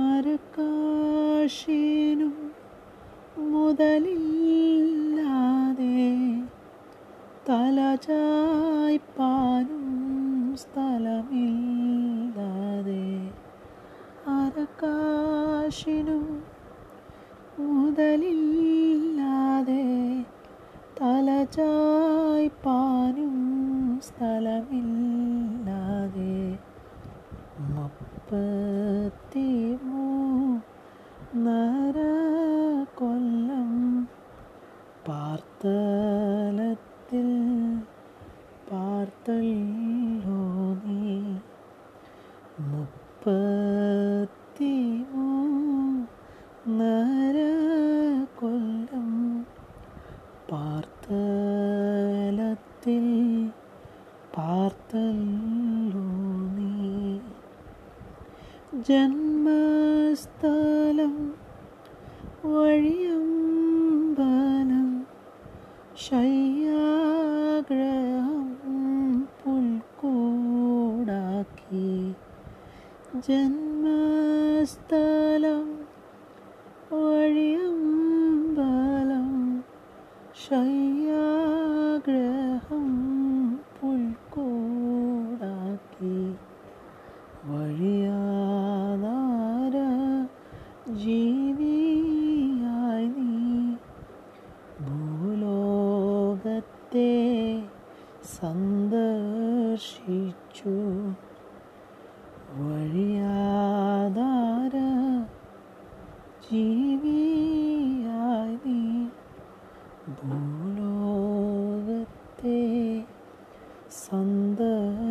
അരക്കാശിനും മുതലില്ലാതെ തലചായ്പാനും സ്ഥലമില്ലാതെ അരക്കാശിനും മുതലില്ലാതെ തലചായ്പാനും സ്ഥലമില്ലാതെ മുപ്പത്തിമൂ കൊല്ലം പാർത്തലത്തിൽ പാർത്തല്ലോ നീ മുപ്പത്തി നര കൊല്ലം പാർത്തലത്തിൽ പാർത്തല്ലോ നീ ജന്മസ്ഥലം വഴിയമ്പലം ശയ്യാഗ്രഹം പുൽക്കൂടാക്കി. ജന്മസ്ഥലം വഴിയമ്പലം ശയ്യാഗ്രഹം സന്ദർശിച്ചു. വഴിയാധാര ജീവിയായി നീ ഭൂലോകത്തെ സന്ദർശിച്ചു.